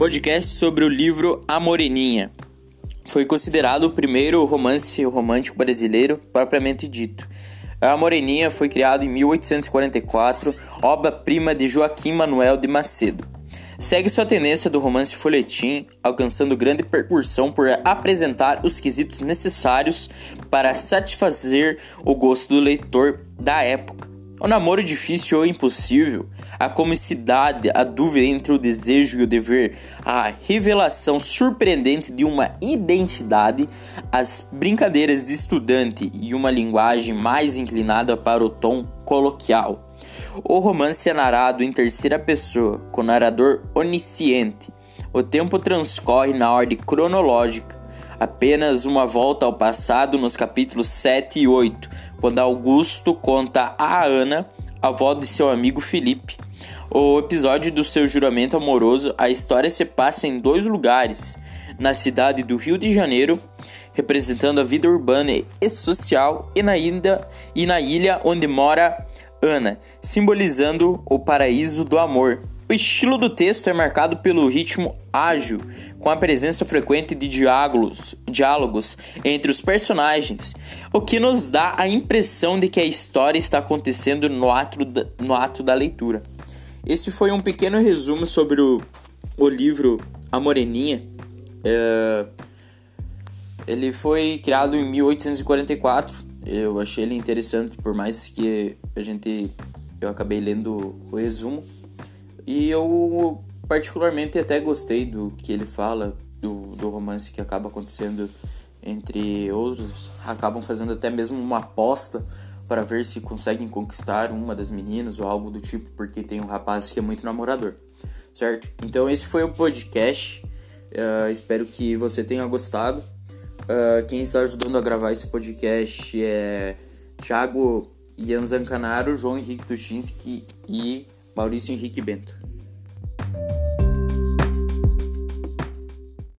podcast sobre o livro A Moreninha. Foi considerado o primeiro romance romântico brasileiro propriamente dito. A Moreninha foi criado em 1844, obra-prima de Joaquim Manuel de Macedo. Segue sua tendência do romance folhetim, alcançando grande percussão por apresentar os quesitos necessários para satisfazer o gosto do leitor da época o namoro difícil ou impossível, a comicidade, a dúvida entre o desejo e o dever, a revelação surpreendente de uma identidade, as brincadeiras de estudante e uma linguagem mais inclinada para o tom coloquial. O romance é narrado em terceira pessoa, com narrador onisciente. O tempo transcorre na ordem cronológica, apenas uma volta ao passado nos capítulos 7 e 8, quando Augusto conta a Ana, avó de seu amigo Felipe, o episódio do seu juramento amoroso. A história se passa em dois lugares: na cidade do Rio de Janeiro, representando a vida urbana e social, e na ilha, e na ilha onde mora Ana, simbolizando o paraíso do amor. O estilo do texto é marcado pelo ritmo ágil, com a presença frequente de diálogos, diálogos entre os personagens, o que nos dá a impressão de que a história está acontecendo no ato da, no ato da leitura. Esse foi um pequeno resumo sobre o, o livro A Moreninha. É, ele foi criado em 1844. Eu achei ele interessante, por mais que a gente eu acabei lendo o resumo. E eu particularmente até gostei do que ele fala, do, do romance que acaba acontecendo entre outros, acabam fazendo até mesmo uma aposta para ver se conseguem conquistar uma das meninas ou algo do tipo, porque tem um rapaz que é muito namorador, certo? Então esse foi o podcast, uh, espero que você tenha gostado. Uh, quem está ajudando a gravar esse podcast é Thiago Ian Zancanaro, João Henrique Tuchinski e Maurício Henrique Bento.